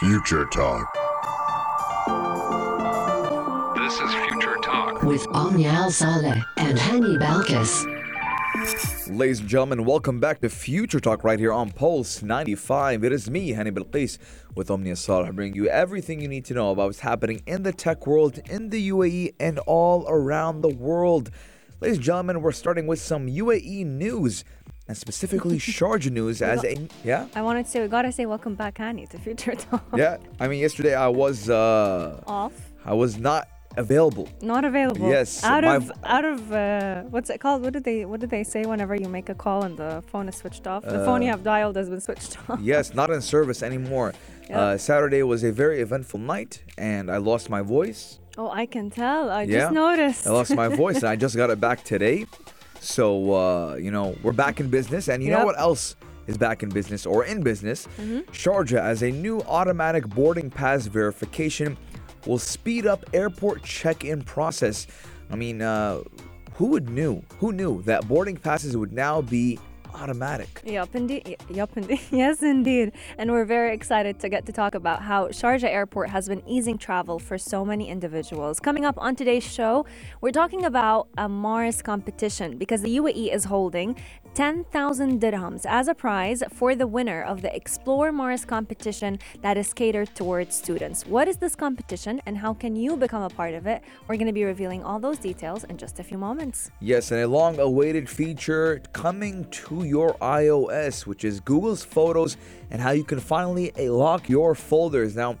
Future Talk. This is Future Talk. with Omnia Saleh and Hani Balkis. Ladies and gentlemen, welcome back to Future Talk right here on Pulse 95. It is me, Hani Bilqis, with Omnia Saleh, bringing you everything you need to know about what's happening in the tech world, in the UAE, and all around the world. Ladies and gentlemen, we're starting with some UAE news, and specifically Sharjah news as a yeah. I wanted to say we gotta say welcome back, Hani, to Future Talk. Yeah, I mean yesterday I was uh Off, I was not available. not available. Yes, Out of v- out of uh, what's it called? What did they what did they say whenever you make a call and the phone is switched off? The phone you have dialed has been switched off. Yes, not in service anymore. Yeah. Uh, Saturday was a very eventful night, and I lost my voice. Oh, I can tell. I Yeah. just noticed. I lost my voice, and I just got it back today. So uh, you know we're back in business, and you know what else is back in business or in business? Sharjah, as a new automatic boarding pass verification, will speed up airport check-in process. I mean, uh, who would knew? Who knew that boarding passes would now be automatic? Yup, indeed. Yup, indeed. Yes, indeed. And we're very excited to get to talk about how Sharjah Airport has been easing travel for so many individuals. Coming up on today's show, we're talking about a Mars competition because the UAE is holding 10,000 dirhams as a prize for the winner of the Explore Mars competition that is catered towards students. What is this competition and how can you become a part of it? We're going to be revealing all those details in just a few moments. Yes, and a long awaited feature coming to your iOS, which is Google's Photos and how you can finally uh, lock your folders. Now,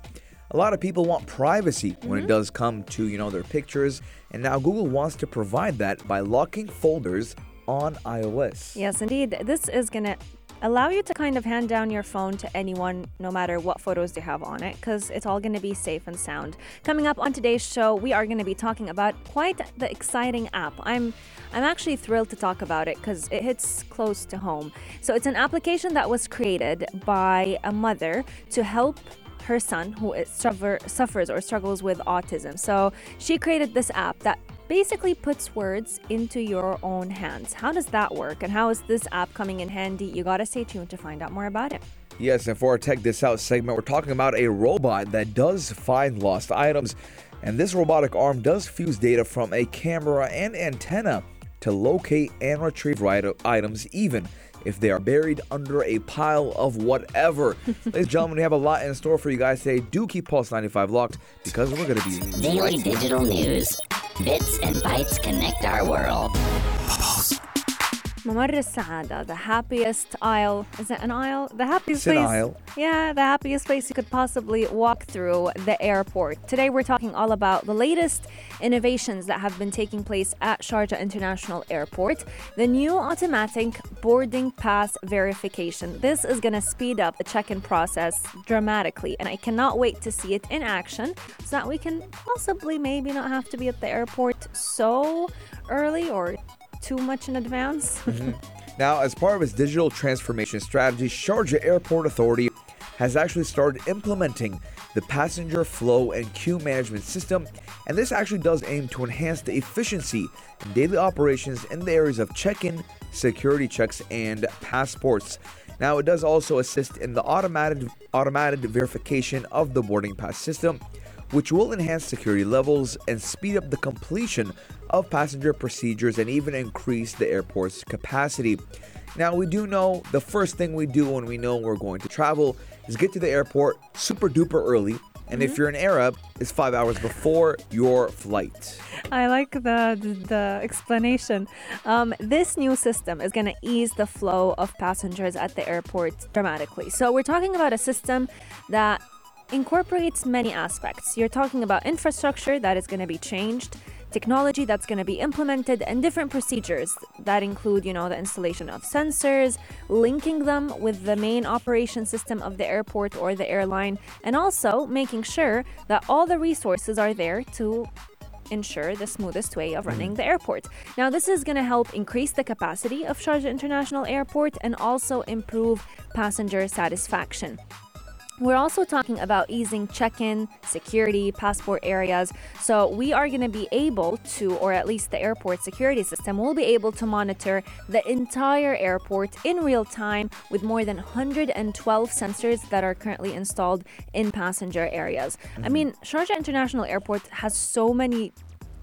a lot of people want privacy when it does come to, you know, their pictures, and now Google wants to provide that by locking folders on iOS. Yes, indeed. This is going to allow you to kind of hand down your phone to anyone, no matter what photos they have on it, because it's all going to be safe and sound. Coming up on today's show, we are going to be talking about quite the exciting app. I'm I'm actually thrilled to talk about it because it hits close to home. So it's an application that was created by a mother to help her son who suffer, suffers or struggles with autism. So she created this app that basically puts words into your own hands. How does that work? And how is this app coming in handy? You gotta stay tuned to find out more about it. Yes, and for our Tech This Out segment, we're talking about a robot that does find lost items. And this robotic arm does fuse data from a camera and antenna to locate and retrieve items, even if they are buried under a pile of whatever. Ladies and gentlemen, we have a lot in store for you guys today. Do keep Pulse 95 locked because we're going to be Daily digital news. Bits and bytes connect our world. ممر السعادة, the happiest aisle. Is it an aisle? The happiest It's an place. aisle. Yeah, the happiest place you could possibly walk through the airport. Today we're talking all about the latest innovations that have been taking place at Sharjah International Airport. The new automatic boarding pass verification. This is going to speed up the check-in process dramatically, and I cannot wait to see it in action so that we can possibly maybe not have to be at the airport so early or too much in advance. Mm-hmm. Now, as part of its digital transformation strategy, Sharjah Airport Authority has actually started implementing the passenger flow and queue management system, and this actually does aim to enhance the efficiency in daily operations in the areas of check-in, security checks, and passports. Now, it does also assist in the automated automated verification of the boarding pass system, which will enhance security levels and speed up the completion of passenger procedures and even increase the airport's capacity. Now, we do know the first thing we do when we know we're going to travel is get to the airport super duper early. And if you're an Arab, it's five hours before your flight. I like the the, the explanation. Um, this new system is going to ease the flow of passengers at the airport dramatically. So we're talking about a system that incorporates many aspects. You're talking about infrastructure that is going to be changed, technology that's going to be implemented, and different procedures that include, you know, the installation of sensors, linking them with the main operation system of the airport or the airline, and also making sure that all the resources are there to ensure the smoothest way of running mm. the airport. Now, this is going to help increase the capacity of Sharjah International Airport and also improve passenger satisfaction. We're also talking about easing check in, security, passport areas. So, we are going to be able to, or at least the airport security system will be able to monitor the entire airport in real time with more than 112 sensors that are currently installed in passenger areas. I mm-hmm. mean, Sharjah International Airport has so many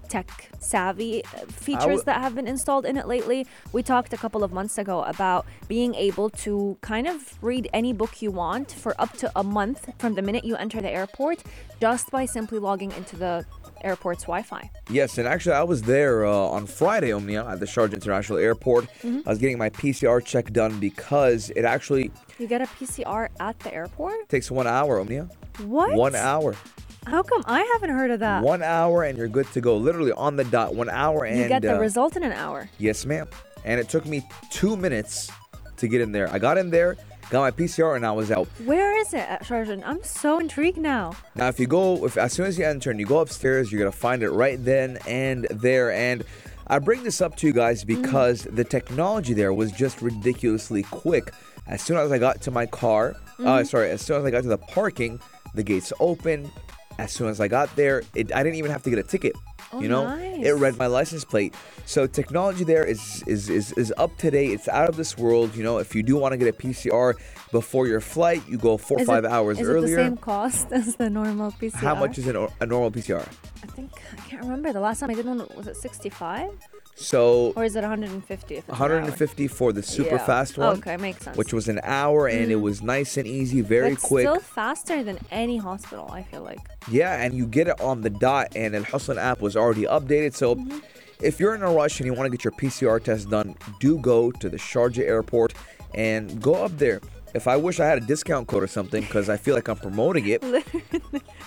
tech savvy uh, features w- that have been installed in it lately. We talked a couple of months ago about being able to kind of read any book you want for up to a month from the minute you enter the airport just by simply logging into the airport's Wi-Fi. Yes, and actually, I was there uh, on Friday, Omnia, at the Sharjah International Airport. Mm-hmm. I was getting my PCR check done because it actually You get a PCR at the airport? takes one hour, Omnia. What? One hour. How come I haven't heard of that? One hour, and you're good to go. Literally on the dot. One hour, and you get the uh, result in an hour. Yes, ma'am. And it took me two minutes to get in there. I got in there, got my PCR, and I was out. Where is it at Sharjah? I'm so intrigued now. Now, if you go, if as soon as you enter and you go upstairs, you're gonna find it right then and there. And I bring this up to you guys because the technology there was just ridiculously quick. As soon as I got to my car, uh, sorry, as soon as I got to the parking, the gates opened. As soon as I got there, it, I didn't even have to get a ticket. Oh, you know, nice. it read my license plate. So technology there is is, is is up to date. It's out of this world. You know, if you do want to get a PCR before your flight, you go four or five it, hours is earlier. it the same cost as the normal PCR? How much is an, a normal PCR? I think I can't remember. The last time I did one was it 65 So or is it 150? If an 150 for the super Yeah. fast one, Okay, makes sense. which was an hour, and it was nice and easy, very it's quick. still faster than any hospital. I feel like. Yeah, and you get it on the dot, and Al Hosn app was already updated. So Mm-hmm. if you're in a rush and you want to get your PCR test done, do go to the Sharjah airport and go up there. If I wish I had a discount code or something, because I feel like I'm promoting it.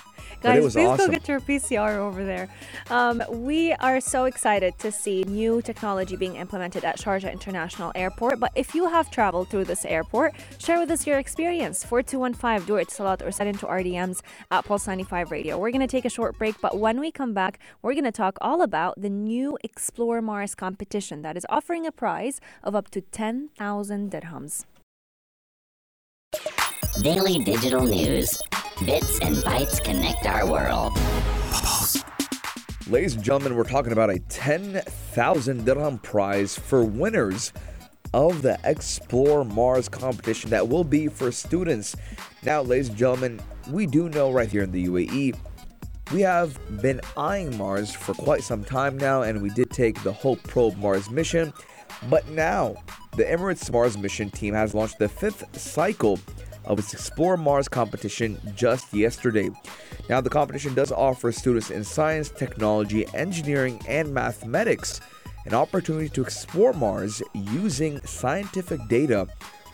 But it Guys, please awesome. go get your PCR over there. Um, we are so excited to see new technology being implemented at Sharjah International Airport. But if you have traveled through this airport, share with us your experience. 4215 do it Salat or send into RDMs at Pulse 95 Radio. We're going to take a short break, but when we come back, we're going to talk all about the new Explore Mars competition that is offering a prize of up to 10,000 dirhams. Daily digital news. Bits and bytes connect our world. Ladies and gentlemen, we're talking about a 10,000 dirham prize for winners of the Explore Mars competition that will be for students. Now, ladies and gentlemen, we do know right here in the UAE, we have been eyeing Mars for quite some time now, and we did take the Hope Probe Mars mission. But now, the Emirates Mars mission team has launched the fifth cycle of its Explore Mars competition just yesterday. Now, the competition does offer students in science, technology, engineering, and mathematics an opportunity to explore Mars using scientific data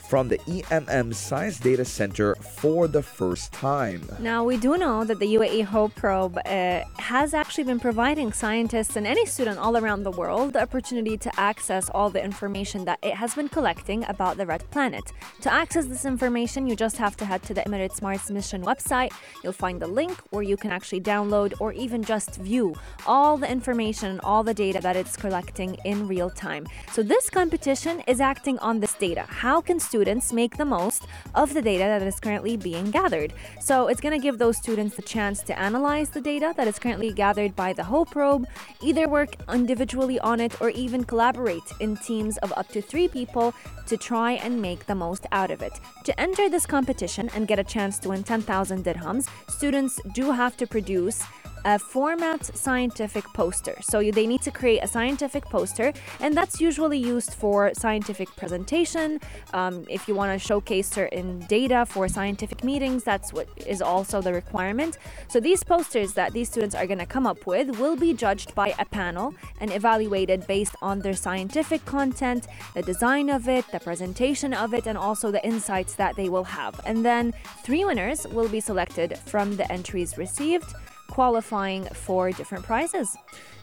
from the EMM Science Data Center for the first time. Now, we do know that the UAE Hope Probe uh, has actually been providing scientists and any student all around the world the opportunity to access all the information that it has been collecting about the red planet. To access this information, you just have to head to the Emirates Mars Mission website. You'll find the link where you can actually download or even just view all the information, and all the data that it's collecting in real time. So, this competition is acting on this data. How can students make the most of the data that is currently being gathered? So, it's going to give those students the chance to analyze the data that is currently gathered by the Hope probe, either work individually on it or even collaborate in teams of up to three people to try and make the most out of it. To enter this competition and get a chance to win 10,000 dirhams, students do have to produce a format scientific poster. So you- they need to create a scientific poster, and that's usually used for scientific presentation. Um, if you want to showcase certain data for scientific meetings, that's what is also the requirement. So these posters that these students are going to come up with will be judged by a panel and evaluated based on their scientific content, the design of it, the presentation of it, and also the insights that they will have. And then three winners will be selected from the entries received qualifying for different prizes.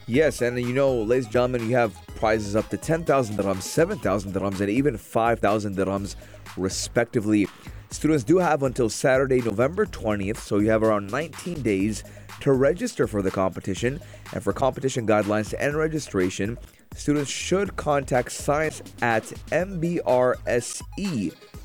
Yes, and you know, ladies and gentlemen, you have prizes up to 10,000 dirhams, 7,000 dirhams, and even 5,000 dirhams, respectively. Students do have until Saturday, November 20th, so you have around 19 days to register for the competition. And for competition guidelines and registration, students should contact science at mbrse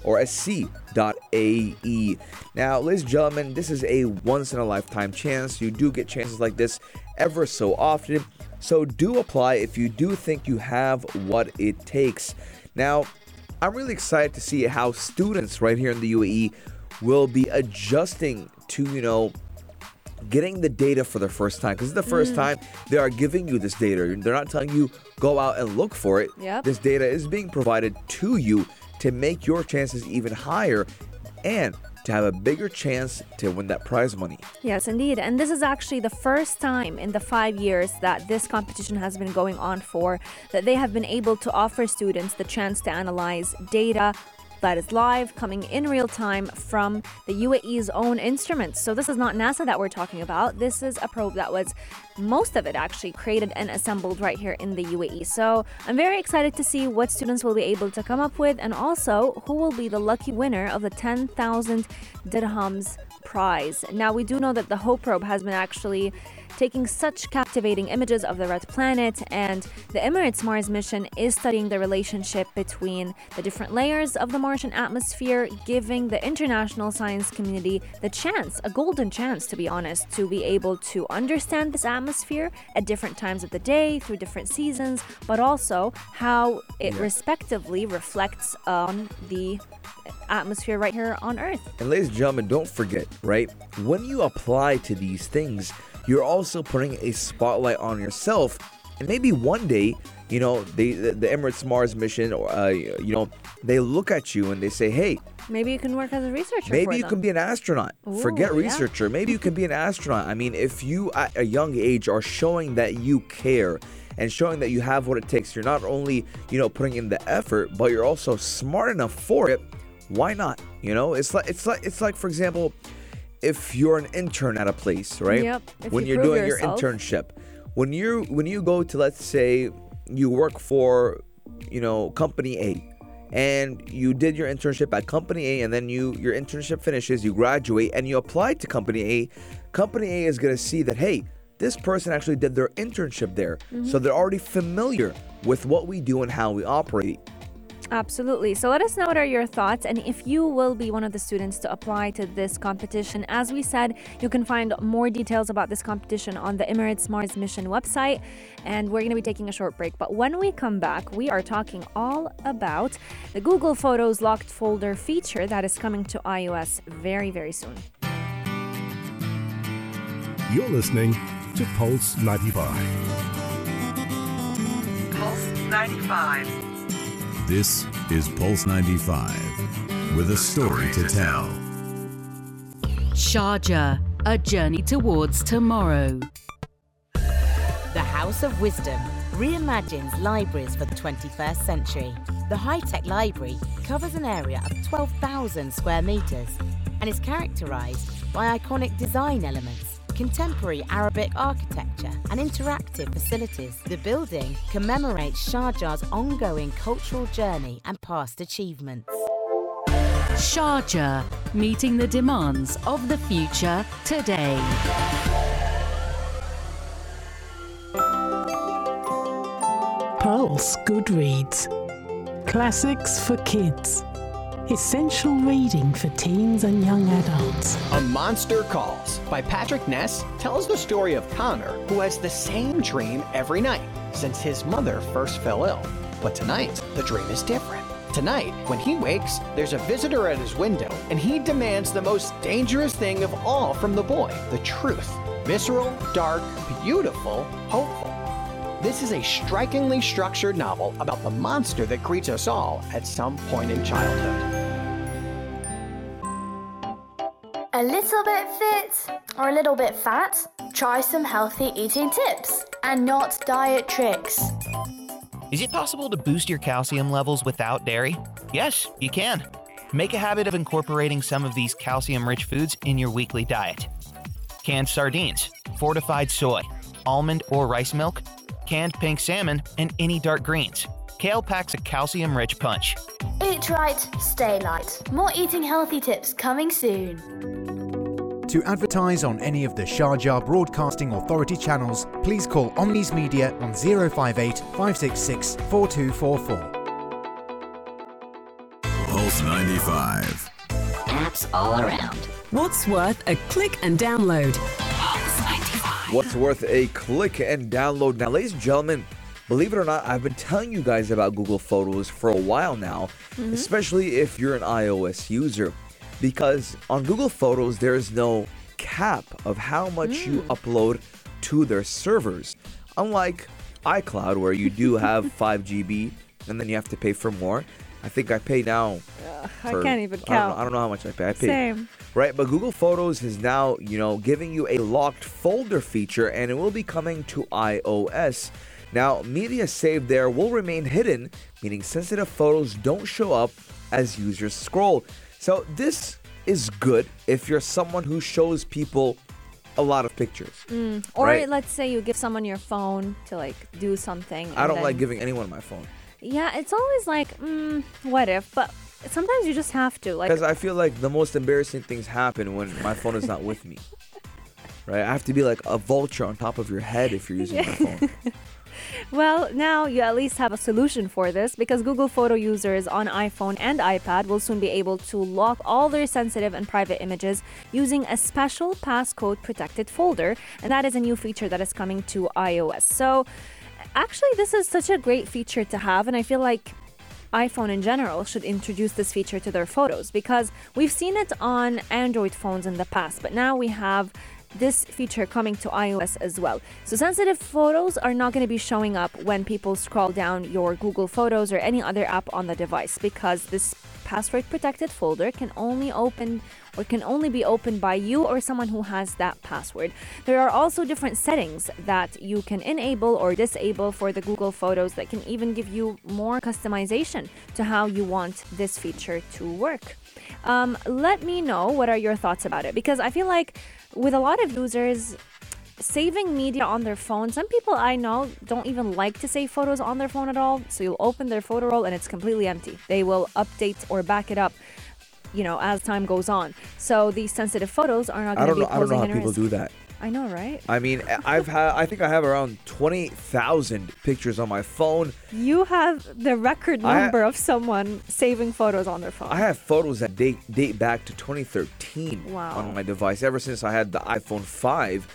or sc.ae. Now, ladies and gentlemen, this is a once in a lifetime chance. You do get chances like this ever so often. So do apply if you do think you have what it takes. Now, I'm really excited to see how students right here in the UAE will be adjusting to, you know, getting the data for the first time because it's the first mm. time they are giving you this data. They're not telling you go out and look for it. Yep. This data is being provided to you to make your chances even higher and to have a bigger chance to win that prize money. Yes, indeed. And this is actually the first time in the five years that this competition has been going on for that they have been able to offer students the chance to analyze data that is live, coming in real time from the UAE's own instruments. So this is not NASA that we're talking about. This is a probe that was most of it actually created and assembled right here in the UAE. So I'm very excited to see what students will be able to come up with and also who will be the lucky winner of the 10,000 dirhams prize. Now, we do know that the Hope probe has been actually taking such captivating images of the red planet, and the Emirates Mars mission is studying the relationship between the different layers of the Martian atmosphere, giving the international science community the chance, a golden chance to be honest, to be able to understand this atmosphere at different times of the day, through different seasons, but also how it respectively reflects on the atmosphere right here on Earth. And ladies and gentlemen, don't forget, right? When you apply to these things, you're also putting a spotlight on yourself. And maybe one day, you know, they, the, the Emirates Mars mission, or uh, you know, they look at you and they say, "Hey, Maybe you can work as a researcher. for maybe you them. can be an astronaut. Forget Ooh, yeah. researcher. Maybe you can be an astronaut. I mean, if you at a young age are showing that you care and showing that you have what it takes, you're not only, you know, putting in the effort, but you're also smart enough for it. Why not? You know, it's like it's like it's like for example, if you're an intern at a place, right? Yep, if When you you're prove doing yourself. your internship, when you when you go to let's say you work for, you know, company A and you did your internship at company A and then you your internship finishes, you graduate and you apply to company A, company A is going to see that hey, this person actually did their internship there. Mm-hmm. So they're already familiar with what we do and how we operate. Absolutely. So let us know what are your thoughts and if you will be one of the students to apply to this competition. As we said, you can find more details about this competition on the Emirates Mars Mission website. And we're going to be taking a short break. But when we come back, we are talking all about the Google Photos locked folder feature that is coming to iOS very, very soon. You're listening to Pulse 95. Pulse 95. This is Pulse 95 with a story to tell. Sharjah, a journey towards tomorrow. The House of Wisdom reimagines libraries for the 21st century. The high tech library covers an area of 12,000 square metres and is characterised by iconic design elements, contemporary Arabic architecture, and interactive facilities. The building commemorates Sharjah's ongoing cultural journey and past achievements. Sharjah, meeting the demands of the future today. Pulse Goodreads. Classics for kids. Essential reading for teens and young adults. A Monster Calls by Patrick Ness tells the story of Conor, who has the same dream every night since his mother first fell ill. But tonight, the dream is different. Tonight, when he wakes, there's a visitor at his window, and he demands the most dangerous thing of all from the boy the truth. Visceral, dark, beautiful, hopeful. This is a strikingly structured novel about the monster that greets us all at some point in childhood. A little bit fit or a little bit fat? Try some healthy eating tips and not diet tricks. Is it possible to boost your calcium levels without dairy? Yes, you can. Make a habit of incorporating some of these calcium rich foods in your weekly diet canned sardines, fortified soy, almond or rice milk, canned pink salmon, and any dark greens. Kale packs a calcium rich punch. Eat right, stay light. More eating healthy tips coming soon. To advertise on any of the Sharjah Broadcasting Authority channels, please call Omnis Media on 058 566 4244. Pulse 95. Apps all around. What's worth a click and download? Pulse 95. What's worth a click and download? Now, ladies and gentlemen, believe it or not, I've been telling you guys about Google Photos for a while now, Mhm. especially if you're an iOS user, because on Google Photos, there is no cap of how much you upload to their servers. Unlike iCloud, where you do have 5 GB and then you have to pay for more. I think I pay now. I for- can't even I don't, know, count. I don't know how much I pay. I pay Same. right? But Google Photos is now, you know, giving you a locked folder feature and it will be coming to iOS. Now, media saved there will remain hidden, meaning sensitive photos don't show up as users scroll. So, this is good if you're someone who shows people a lot of pictures. Mm. Or Right. let's say you give someone your phone to like do something. I don't like giving anyone my phone Yeah, it's always like, mm, what if? But sometimes you just have to. Like, because I feel like the most embarrassing things happen when my phone is not with me. Right? I have to be like a vulture on top of your head if you're using my phone. Well, now you at least have a solution for this because Google Photo users on iPhone and iPad will soon be able to lock all their sensitive and private images using a special passcode protected folder, and that is a new feature that is coming to iOS. So, actually, this is such a great feature to have, and I feel like iPhone in general should introduce this feature to their photos because we've seen it on Android phones in the past, but now we have this feature coming to iOS as well. So sensitive photos are not going to be showing up when people scroll down your Google Photos or any other app on the device because this password protected folder can only open or can only be opened by you or someone who has that password. There are also different settings that you can enable or disable for the Google Photos that can even give you more customization to how you want this feature to work. Um, let me know what are your thoughts about it because I feel like with a lot of users, saving media on their phone. Some people I know don't even like to save photos on their phone at all. So you'll open their photo roll and it's completely empty. They will update or back it up, you know, as time goes on. So these sensitive photos are not going to don't be know. I don't know how people risk. do that. I know, right? I mean, I've had. I think I have around twenty thousand pictures on my phone. You have the record I ha- number of someone saving photos on their phone. I have photos that date date back to 2013 Wow. on my device. Ever since I had the iPhone 5,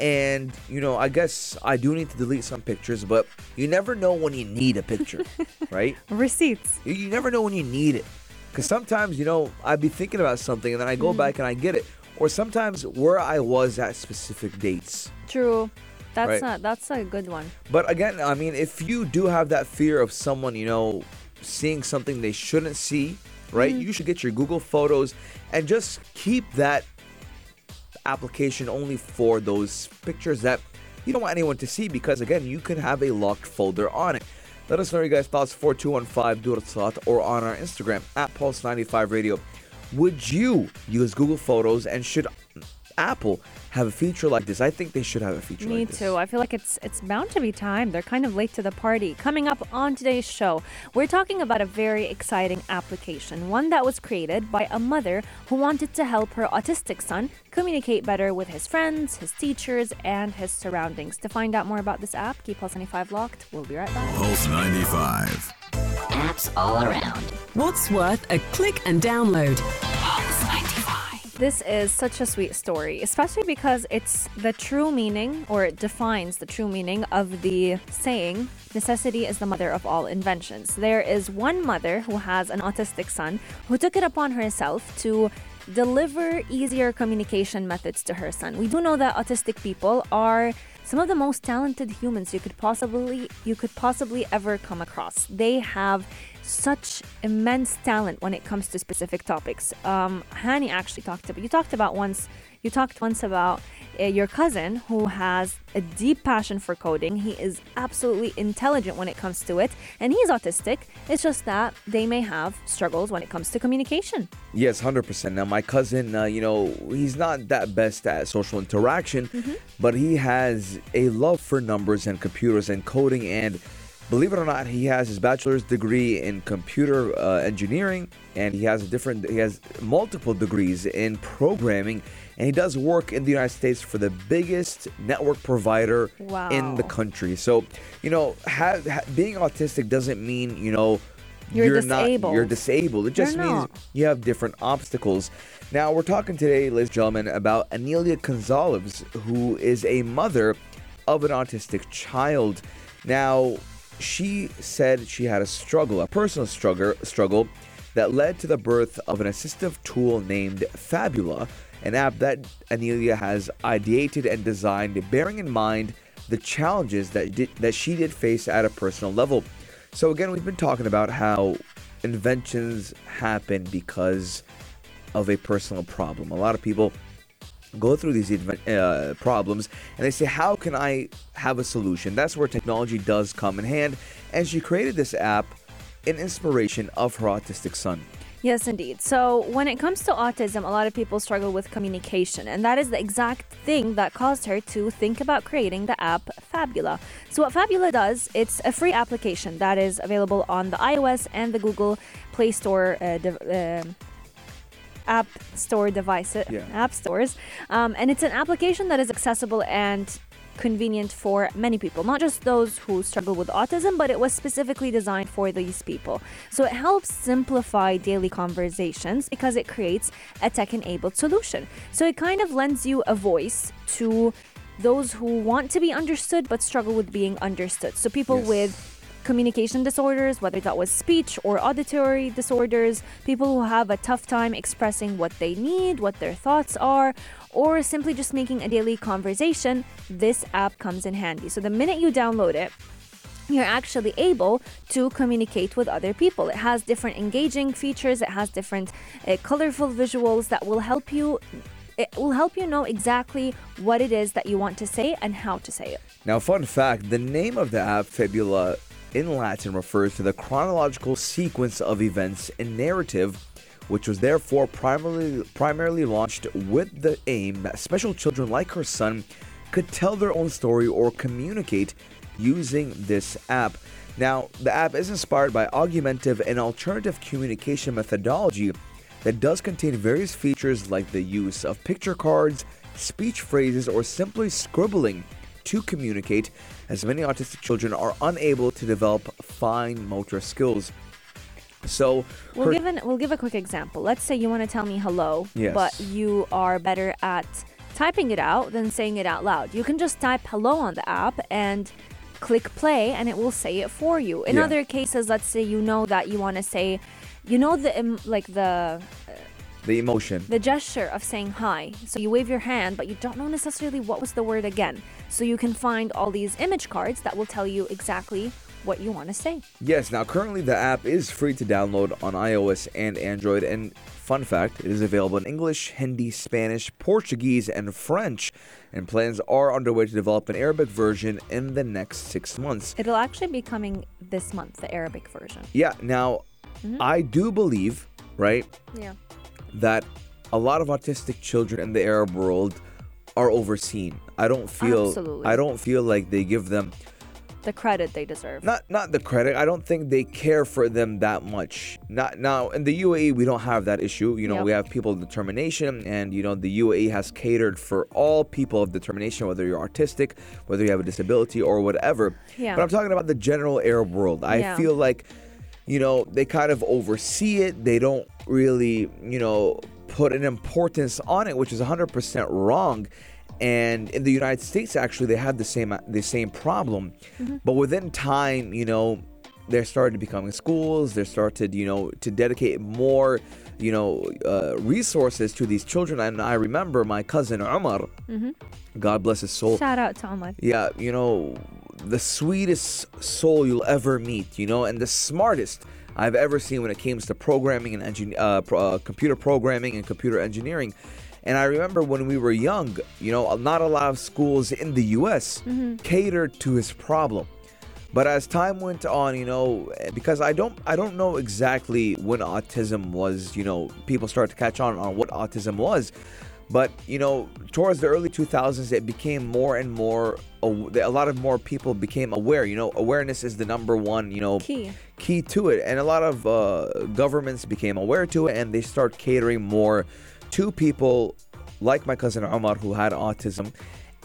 and you know, I guess I do need to delete some pictures, but you never know when you need a picture, right? Receipts. You, you never know when you need it, because sometimes you know I'd be thinking about something and then I go Mhm. back and I get it, or sometimes where I was at specific dates. True. That's Right. not that's a good one. But again, I mean, if you do have that fear of someone, you know, seeing something they shouldn't see, right? Mhm. You should get your Google Photos and just keep that application only for those pictures that you don't want anyone to see because again, you can have a locked folder on it. Let us know your guys' thoughts 4215 Durat or on our Instagram at Pulse95 Radio. Would you use Google Photos and should Apple have a feature like this? I think they should have a feature Me like this. too. I feel like it's it's bound to be time. They're kind of late to the party. Coming up on today's show, we're talking about a very exciting application, one that was created by a mother who wanted to help her autistic son communicate better with his friends, his teachers, and his surroundings. To find out more about this app, keep Pulse 95 locked. We'll be right back. Pulse 95. Apps all around. What's worth a click and download? This is such a sweet story, especially because it's the true meaning, or it defines the true meaning of the saying, necessity is the mother of all inventions. There is one mother who has an autistic son who took it upon herself to deliver easier communication methods to her son. We do know that autistic people are some of the most talented humans you could possibly you could possibly ever come across. They have such immense talent when it comes to specific topics. Um, Hani actually talked about you talked about once you talked once about uh, your cousin who has a deep passion for coding. He is absolutely intelligent when it comes to it, and he's autistic. It's just that they may have struggles when it comes to communication. Yes, hundred percent. Now, my cousin, uh, you know, he's not that best at social interaction, Mm-hmm. but he has a love for numbers and computers and coding. And Believe it or not, he has his bachelor's degree in computer uh, engineering, and he has a different. He has multiple degrees in programming, and he does work in the United States for the biggest network provider in the country. So, you know, ha- ha- being autistic doesn't mean you know You're not you're disabled. disabled. It just You're means not. you have different obstacles. Now, we're talking today, ladies and gentlemen, about Anelia Gonzalez, who is a mother of an autistic child. Now, she said she had a struggle, a personal struggle, struggle that led to the birth of an assistive tool named Fabula, an app that Anelia has ideated and designed, bearing in mind the challenges that did, that she did face at a personal level. So again, we've been talking about how inventions happen because of a personal problem. A lot of people go through these uh, problems and they say, How can I have a solution? That's where technology does come in hand. And she created this app in inspiration of her autistic son. Yes, indeed. So, when it comes to autism, a lot of people struggle with communication, and that is the exact thing that caused her to think about creating the app Fabula. So, what Fabula does, it's a free application that is available on the iOS and the Google Play Store uh, dev- um app store devices, Yeah. app stores, um, and it's an application that is accessible and convenient for many people, not just those who struggle with autism, but it was specifically designed for these people. So it helps simplify daily conversations because it creates a tech enabled solution. So it kind of lends you a voice to those who want to be understood but struggle with being understood. So people with communication disorders, whether that was speech or auditory disorders, people who have a tough time expressing what they need, what their thoughts are, or simply just making a daily conversation, this app comes in handy. So the minute you download it, you're actually able to communicate with other people. It has different engaging features, it has different uh, colorful visuals that will help you it will help you know exactly what it is that you want to say and how to say it. Now, fun fact the name of the app, Fabula, in Latin refers to the chronological sequence of events in narrative, which was therefore primarily, primarily launched with the aim that special children like her son could tell their own story or communicate using this app. Now, the app is inspired by augmentative and alternative communication methodology that does contain various features like the use of picture cards, speech phrases, or simply scribbling to communicate, as many autistic children are unable to develop fine motor skills. So, We'll her- give an we'll give a quick example. Let's say you want to tell me hello, Yes. but you are better at typing it out than saying it out loud. You can just type hello on the app and click play and it will say it for you. In Yeah. other cases, let's say you know that you want to say you know the em- like the the emotion. the gesture of saying hi. So you wave your hand, but you don't know necessarily what was the word again. So you can find all these image cards that will tell you exactly what you want to say. Yes, now currently the app is free to download on iOS and Android. And fun fact, it is available in English, Hindi, Spanish, Portuguese, and French. And plans are underway to develop an Arabic version in the next six months. It'll actually be coming this month, the Arabic version. Yeah, now Mhm. I do believe, right, Yeah. That a lot of autistic children in the Arab world are overseen. I don't feel Absolutely. I don't feel like they give them The credit they deserve. not not the credit. I don't think they care for them that much. Not now in the UAE we don't have that issue. You know, Yep. we have people of determination and you know the UAE has catered for all people of determination whether you're artistic, whether you have a disability or whatever. Yeah. But I'm talking about the general Arab world. I Yeah. feel like you know, they kind of oversee it. They don't really, you know, put an importance on it, which is 100% wrong. And in the United States, actually, they have the same the same problem. But within time, you know, they started becoming schools. They started, you know, to dedicate more, you know, uh, resources to these children. And I remember my cousin Omar, hmm God bless his soul. Shout out to Omar. Yeah, you know, the sweetest soul you'll ever meet, you know, and the smartest I've ever seen when it comes to programming and engin- uh, uh, computer programming and computer engineering. And I remember when we were young, you know, not a lot of schools in the US Mhm. catered to his problem. But as time went on, you know, because I don't I don't know exactly when autism was, you know, people started to catch on on what autism was. But you know, towards the early 2000s, it became more and more. A lot of more people became aware. You know, awareness is the number one. You know, Key. key to it, and a lot of uh, governments became aware to it, and they start catering more to people like my cousin Omar who had autism.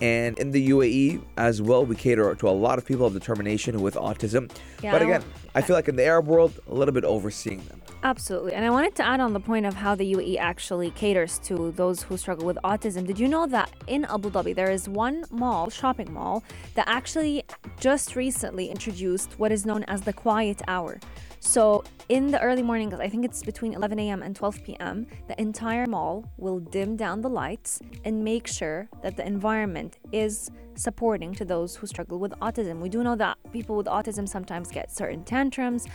And in the UAE as well, we cater to a lot of people of determination with autism. Yeah, but again, don't- I feel like in the Arab world, a little bit overseeing them. Absolutely. And I wanted to add on the point of how the UAE actually caters to those who struggle with autism. Did you know that in Abu Dhabi, there is one mall, shopping mall, that actually just recently introduced what is known as the quiet hour? So, in the early morning, I think it's between 11 a.m. and 12 p.m., the entire mall will dim down the lights and make sure that the environment is supporting to those who struggle with autism. We do know that people with autism sometimes get certain tantrums.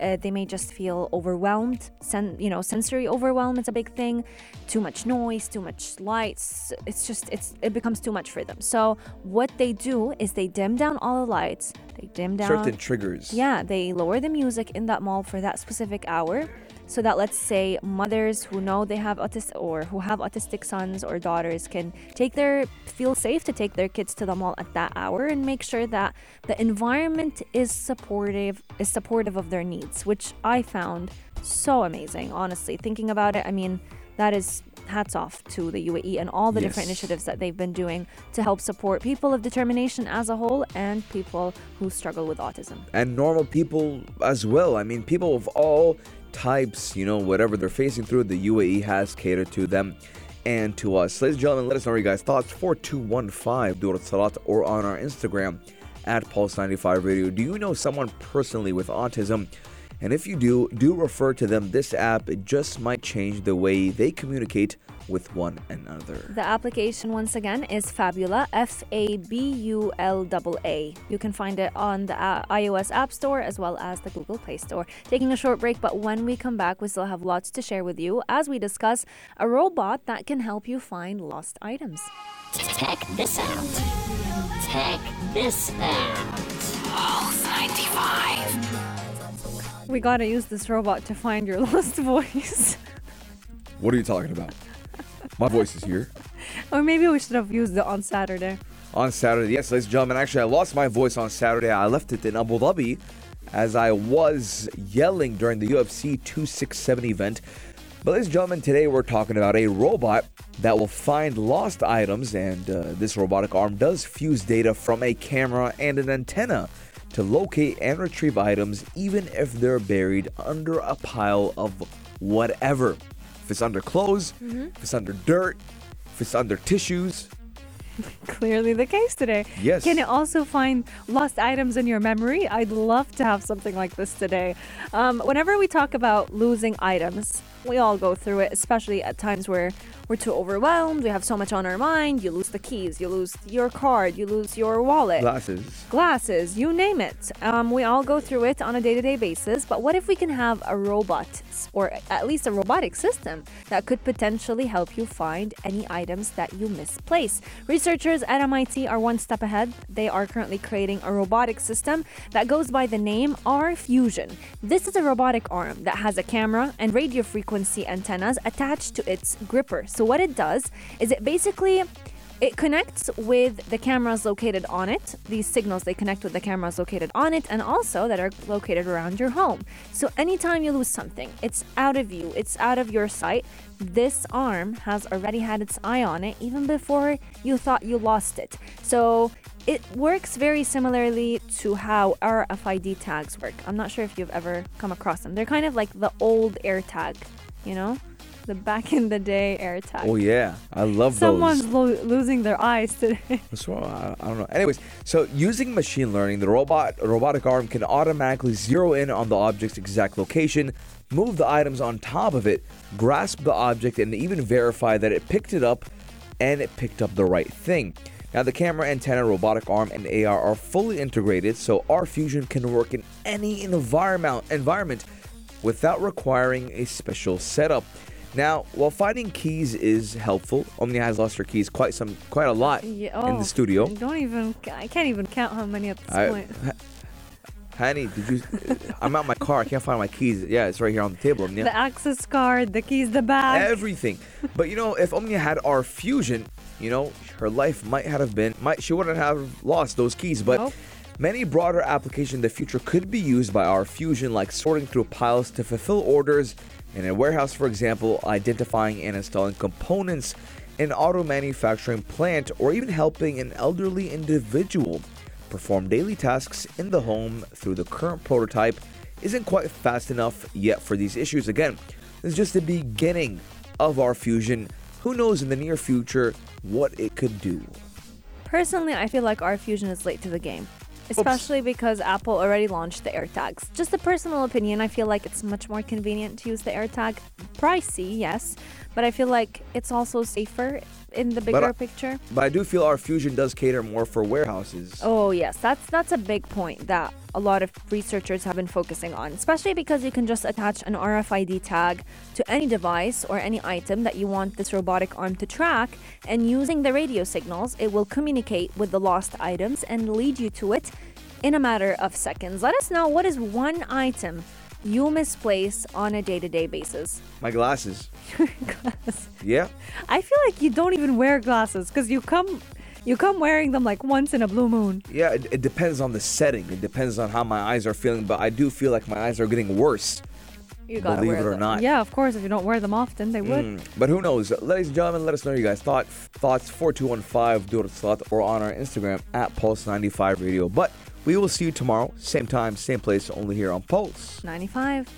Uh, they may just feel overwhelmed. Sen- you know, sensory overwhelm is a big thing. Too much noise, too much lights. It's just it's it becomes too much for them. So what they do is they dim down all the lights. They dim down Certain triggers. Yeah, they lower the music in that mall for that specific hour. So that let's say mothers who know they have autistic or who have autistic sons or daughters can take their feel safe to take their kids to the mall at that hour and make sure that the environment is supportive is supportive of their needs, which I found so amazing, honestly. Thinking about it, I mean, that is hats off to the UAE and all the different initiatives that they've been doing to help support people of determination as a whole and people who struggle with autism. and normal people as well. I mean, people of all types, you know, whatever they're facing through, the UAE has catered to them and to us. Ladies and gentlemen, let us know your guys' thoughts. 4215 Durat Salat or on our Instagram at Pulse95 Radio. Do you know someone personally with autism? And if you do, do refer to them. This app, just might change the way they communicate with one another. The application, once again, is Fabula, F A B U L A A. You can find it on the uh, iOS App Store as well as the Google Play Store. Taking a short break, but when we come back, we still have lots to share with you as we discuss a robot that can help you find lost items. Check this out. Check this out. Pulse 95. We gotta use this robot to find your lost voice. What are you talking about? My voice is here. or maybe we should have used it on Saturday. on Saturday. Yes, ladies and gentlemen, actually, I lost my voice on Saturday. I left it in Abu Dhabi as I was yelling during the UFC 267 event. But, ladies and gentlemen, today we're talking about a robot that will find lost items, and uh, this robotic arm does fuse data from a camera and an antenna to locate and retrieve items, even if they're buried under a pile of whatever. If it's under clothes, Mhm. if it's under dirt, if it's under tissues, Clearly the case today. Yes. Can it also find lost items in your memory? I'd love to have something like this today. Um, whenever we talk about losing items, we all go through it, especially at times where we're too overwhelmed, we have so much on our mind. You lose the keys, you lose your card, you lose your wallet. glasses. Glasses, you name it. Um, we all go through it on a day to day basis, but what if we can have a robot or at least a robotic system that could potentially help you find any items that you misplace? Researchers at MIT are one step ahead. They are currently creating a robotic system that goes by the name RFusion. This is a robotic arm that has a camera and radio frequency antennas attached to its gripper. So, what it does is it basically it connects with the cameras located on it. These signals they connect with the cameras located on it and also that are located around your home. So anytime you lose something, it's out of view, it's out of your sight. This arm has already had its eye on it even before you thought you lost it. So it works very similarly to how RFID tags work. I'm not sure if you've ever come across them. They're kind of like the old AirTag, you know? The back in the day air AirTag. Oh yeah, I love Someone's those. lo- losing their eyes today. What's wrong? I, I don't know. Anyways, so using machine learning, the robot robotic arm can automatically zero in on the object's exact location, move the items on top of it, grasp the object, and even verify that it picked it up and it picked up the right thing. Now, the camera, antenna, robotic arm, and AR are fully integrated, so RFusion can work in any environment environment without requiring a special setup. Now, while finding keys is helpful, Omnia has lost her keys quite some, quite a lot Yeah, in oh, the studio. Don't even. I can't even count how many at this I- point. Honey, did you? I'm out my car. I can't find my keys. Yeah, it's right here on the table. Omnia. The access card, the keys, the bag. Everything. But you know, if Omnia had RFusion, you know, her life might have been, might she wouldn't have lost those keys. But Nope. Many broader applications in the future could be used by RFusion, like sorting through piles to fulfill orders in a warehouse, for example, identifying and installing components in auto manufacturing plant, or even helping an elderly individual perform daily tasks in the home through the current prototype isn't quite fast enough yet for these issues. Again, this is just the beginning of RFusion. Who knows in the near future what it could do? Personally, I feel like RFusion is late to the game, especially because Apple already launched the AirTags. Just a personal opinion, I feel like it's much more convenient to use the AirTag. Pricey, yes, but I feel like it's also safer in the bigger I- picture. But I do feel RFusion does cater more for warehouses. Oh yes, that's that's a big point that a lot of researchers have been focusing on, especially because you can just attach an RFID tag to any device or any item that you want this robotic arm to track, and using the radio signals, it will communicate with the lost items and lead you to it in a matter of seconds. Let us know what is one item you misplace on a day-to-day basis. My glasses. glasses. Yeah. I feel like you don't even wear glasses because you come you come wearing them like once in a blue moon. Yeah, it, it depends on the setting. It depends on how my eyes are feeling, but I do feel like my eyes are getting worse. You gotta Believe wear it or them. not. Yeah, of course. If you don't wear them often, they would. Mm, But who knows? Ladies and gentlemen, let us know your guys' thought, thoughts 4215 do it slot or on our Instagram at Pulse95 Radio. But we will see you tomorrow, same time, same place, only here on Pulse. 95.